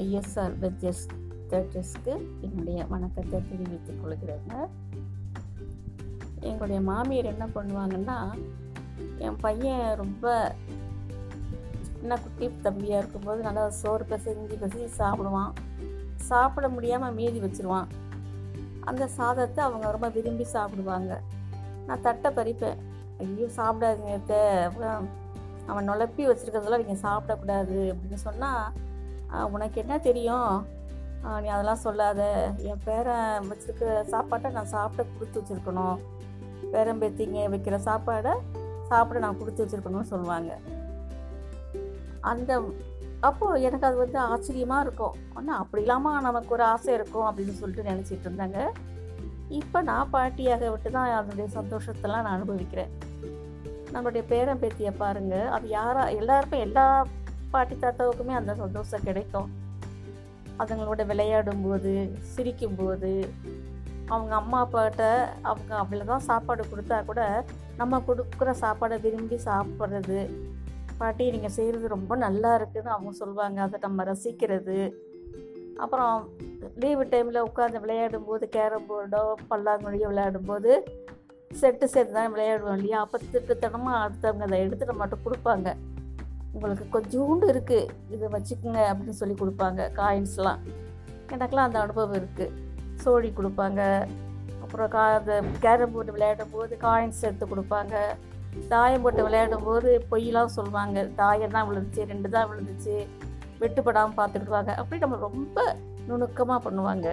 ISR veggies தேட்டர்ஸ்க்கு என்னுடைய வணக்கத்தை தெரிவித்துக் கொள்கிறேங்க. எங்களுடைய மாமியார் என்ன பண்ணுவாங்கன்னா என் பையன் ரொம்ப சின்ன குட்டி தம்பியாக இருக்கும்போது நல்லா சோறு பிசைஞ்சு பிசைஞ்சு சாப்பிடுவான். சாப்பிட முடியாமல் மீதி வச்சிருவான். அந்த சாதத்தை அவங்க ரொம்ப விரும்பி சாப்பிடுவாங்க. நான் தட்டை பறிப்பேன். ஐயோ சாப்பிடாதீங்க அவன் நுழப்பி வச்சுருக்கிறதெல்லாம் நீங்கள் சாப்பிடக்கூடாது அப்படின்னு சொன்னால் உனக்கு என்ன தெரியும்? நீ அதெல்லாம் சொல்லாத. என் பேரன் வச்சுருக்க சாப்பாட்டை நான் சாப்பிட கொடுத்து வச்சுருக்கணும். பேரன் பேத்திங்க வைக்கிற சாப்பாடை சாப்பிட நான் கொடுத்து வச்சுருக்கணும்னு சொல்லுவாங்க. அந்த அப்போது எனக்கு அது வந்து ஆச்சரியமாக இருக்கும். ஆனால் அப்படி இல்லாமல் நமக்கு ஒரு ஆசை இருக்கும் அப்படின்னு சொல்லிட்டு நினச்சிட்டு இருந்தாங்க. இப்போ நான் பாட்டியாக விட்டு தான் அதனுடைய சந்தோஷத்தெல்லாம் நான் அனுபவிக்கிறேன். நம்மளுடைய பேரன் பேத்தியை பாருங்கள் அது யாரா எல்லாருமே எல்லா பாட்டி தாத்தாவுக்குமே அந்த சந்தோஷம் கிடைக்கும். அதுங்களோட விளையாடும்போது சிரிக்கும்போது அவங்க அம்மா அப்பாட்ட அவங்க அவ்வளோதான் சாப்பாடு கொடுத்தா கூட நம்ம கொடுக்குற சாப்பாடை விரும்பி சாப்பிட்றது பாட்டி நீங்கள் செய்கிறது ரொம்ப நல்லா இருக்குதுன்னு அவங்க சொல்லுவாங்க. அதை நம்ம ரசிக்கிறது. அப்புறம் லீவு டைமில் உட்காந்து விளையாடும்போது கேரம் போர்டோ பல்லாங்குழியோ விளையாடும்போது செட்டு சேர்த்து தான் விளையாடுவோம் இல்லையா? அப்போ திட்டத்தனமாக அடுத்தவங்க அதை எடுத்து நம்மகிட்ட கொடுப்பாங்க. உங்களுக்கு கொஞ்சோண்டு இருக்குது இதை வச்சுக்கோங்க அப்படின்னு சொல்லி கொடுப்பாங்க. காயின்ஸ்லாம் எனக்குலாம் அந்த அனுபவம் இருக்குது சோழி கொடுப்பாங்க. அப்புறம் கா அந்த கேரம் போர்டு விளையாடும் போது காயின்ஸ் எடுத்து கொடுப்பாங்க. தாயம் போட்டு விளையாடும் போது பொய்யெல்லாம் சொல்லுவாங்க. தாயம் தான் விழுந்துச்சு ரெண்டு தான் விழுந்துச்சு. வெட்டுப்படாமல் பார்த்துக்கிடுவாங்க. அப்படி நம்ம ரொம்ப நுணுக்கமாக பண்ணுவாங்க.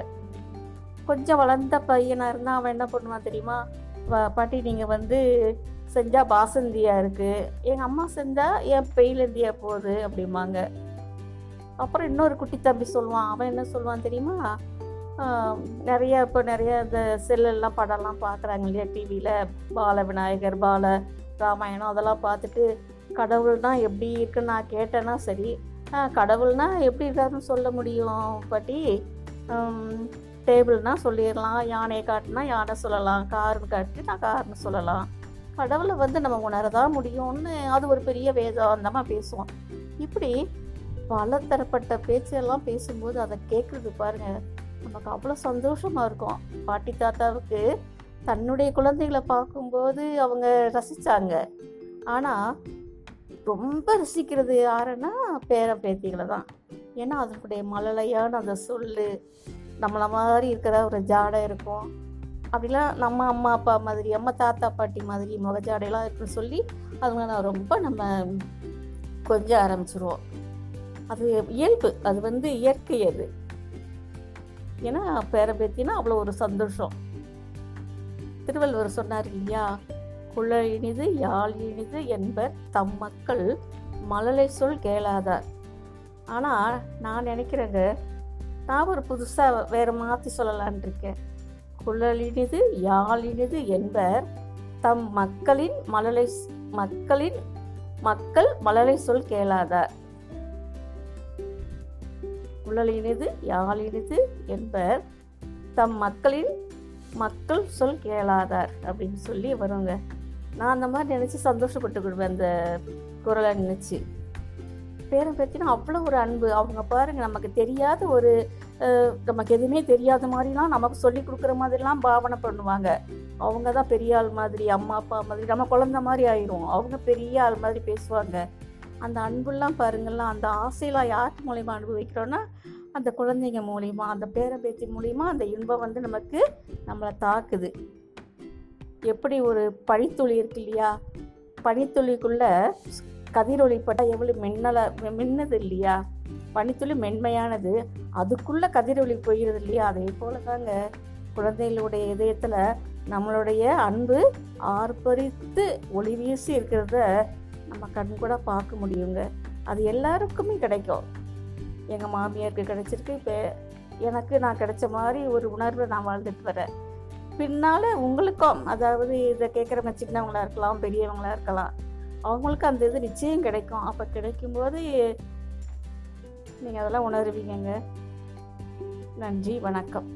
கொஞ்சம் வளர்ந்த பையனாக இருந்தால் அவன் என்ன பண்ணுவான் தெரியுமா? பாட்டி நீங்கள் வந்து செஞ்சால் பாசந்தியாக இருக்குது எங்கள் அம்மா செஞ்சால் ஏன் பெயிலந்தியா போகுது? அப்படிம்பாங்க. அப்புறம் இன்னொரு குட்டி தம்பி சொல்லுவான். அவன் என்ன சொல்லுவான் தெரியுமா? நிறைய இப்போ நிறைய இந்த செல்லெல்லாம் படம்லாம் பார்க்குறாங்க இல்லையா டிவியில் பால விநாயகர் பால ராமாயணம் அதெல்லாம் பார்த்துட்டு கடவுள்னா எப்படி இருக்குன்னு நான் கேட்டேன்னா சரி. கடவுள்னா எப்படி இருக்காருன்னு சொல்ல முடியும் பாட்டி? டேபிள்னால் சொல்லிடலாம். யானையை காட்டினா யானை சொல்லலாம். கார்னு காட்டி நான் கார்னு சொல்லலாம். கடவுளை வந்து நம்ம உணரதான் முடியும்னு அது ஒரு பெரிய வேதாந்தமாக பேசுவோம் இப்படி பலதரப்பட்ட பேச்செல்லாம் பேசும்போது அதை கேட்குறது பாருங்கள் நமக்கு அவ்வளோ சந்தோஷமாக இருக்கும். பாட்டி தாத்தாவுக்கு தன்னுடைய குழந்தைகளை பார்க்கும்போது அவங்க ரசித்தாங்க ஆனால் ரொம்ப ரசிக்கிறது யாருன்னா பேர பேத்திகளை தான். ஏன்னா அதனுடைய மழலையான அந்த சொல்லு நம்மளை மாதிரி இருக்கிற ஒரு ஜாடை இருக்கும். அப்படிலாம் நம்ம அம்மா அப்பா மாதிரி அம்மா தாத்தா பாட்டி மாதிரி முகஜாடையெல்லாம் இருக்குன்னு சொல்லி அதுங்களை நான் ரொம்ப நம்ம கொஞ்சம் ஆரம்பிச்சிருவோம். அது இயல்பு. அது வந்து இயற்கை அது. ஏன்னா பேர பேத்தினா அவ்வளோ ஒரு சந்தோஷம். திருவள்ளுவர் சொன்னார் இல்லையா? குழ இனிது யாழ் இனிது என்பர் தம் மக்கள் மழலை சொல் கேளாதார். ஆனால் நான் நினைக்கிறேங்க நான் ஒரு புதுசாக வேறு மாற்றி சொல்லலான் இருக்கேன். குழலினிது யாழினிது என்பர் தம் மக்களின் மழலை மக்களின் மக்கள் மழலை சொல் கேளாதார். குழலினிது யாழினிது என்பர் தம் மக்களின் மக்கள் சொல் கேளாதார் அப்படின்னு சொல்லி வருங்க. நான் அந்த மாதிரி நினச்சி சந்தோஷப்பட்டுக்கிடுவேன் அந்த குரலை நினச்சி. பேரை பற்றினா அவ்வளோ ஒரு அன்பு. அவங்க பாருங்கள் நமக்கு தெரியாத ஒரு நமக்கு எதுவுமே தெரியாத மாதிரிலாம் நமக்கு சொல்லி கொடுக்குற மாதிரிலாம் பாவனை பண்ணுவாங்க. அவங்க தான் பெரிய ஆள் மாதிரி அம்மா அப்பா மாதிரி நம்ம குழந்த மாதிரி ஆயிரும். அவங்க பெரிய ஆள் மாதிரி பேசுவாங்க. அந்த அன்புலாம் பாருங்கள்லாம் அந்த ஆசையெல்லாம் யார் மூலிமா அனுபவிக்கிறோன்னா அந்த குழந்தைங்க மூலிமா அந்த பேர பேத்தி மூலிமா அந்த இன்பம் வந்து நமக்கு நம்மளை தாக்குது. எப்படி ஒரு பனித்துளி இருக்கு இல்லையா? பனித்துளிக்குள்ளே கதிரொளி பட்டால் எவ்வளோ மின்னலை மின்னது இல்லையா பனித்துளி மென்மையானது. அதுக்குள்ளே கதிரொளி போயிடுது இல்லையா? அதே போல தாங்க குழந்தைகளுடைய இதயத்தில் நம்மளுடைய அன்பு ஆர்ப்பரித்து ஒளி வீசி இருக்கிறத நம்ம கண் கூட பார்க்க முடியுங்க. அது எல்லாருக்குமே கிடைக்கும். எங்கள் மாமியாருக்கு கிடைச்சிருக்கு. இப்போ எனக்கு நான் கிடைச்ச மாதிரி ஒரு உணர்வை நான் வாழ்ந்துட்டு வரேன். பின்னால் உங்களுக்கும் அதாவது இதை கேட்குறவங்க சின்னவங்களா இருக்கலாம் பெரியவங்களா இருக்கலாம் அவங்களுக்கு அந்த இது நிச்சயம் கிடைக்கும். அப்போ கிடைக்கும்போது நீங்கள் அதெல்லாம் உணர்வீங்கங்க. நன்றி வணக்கம்.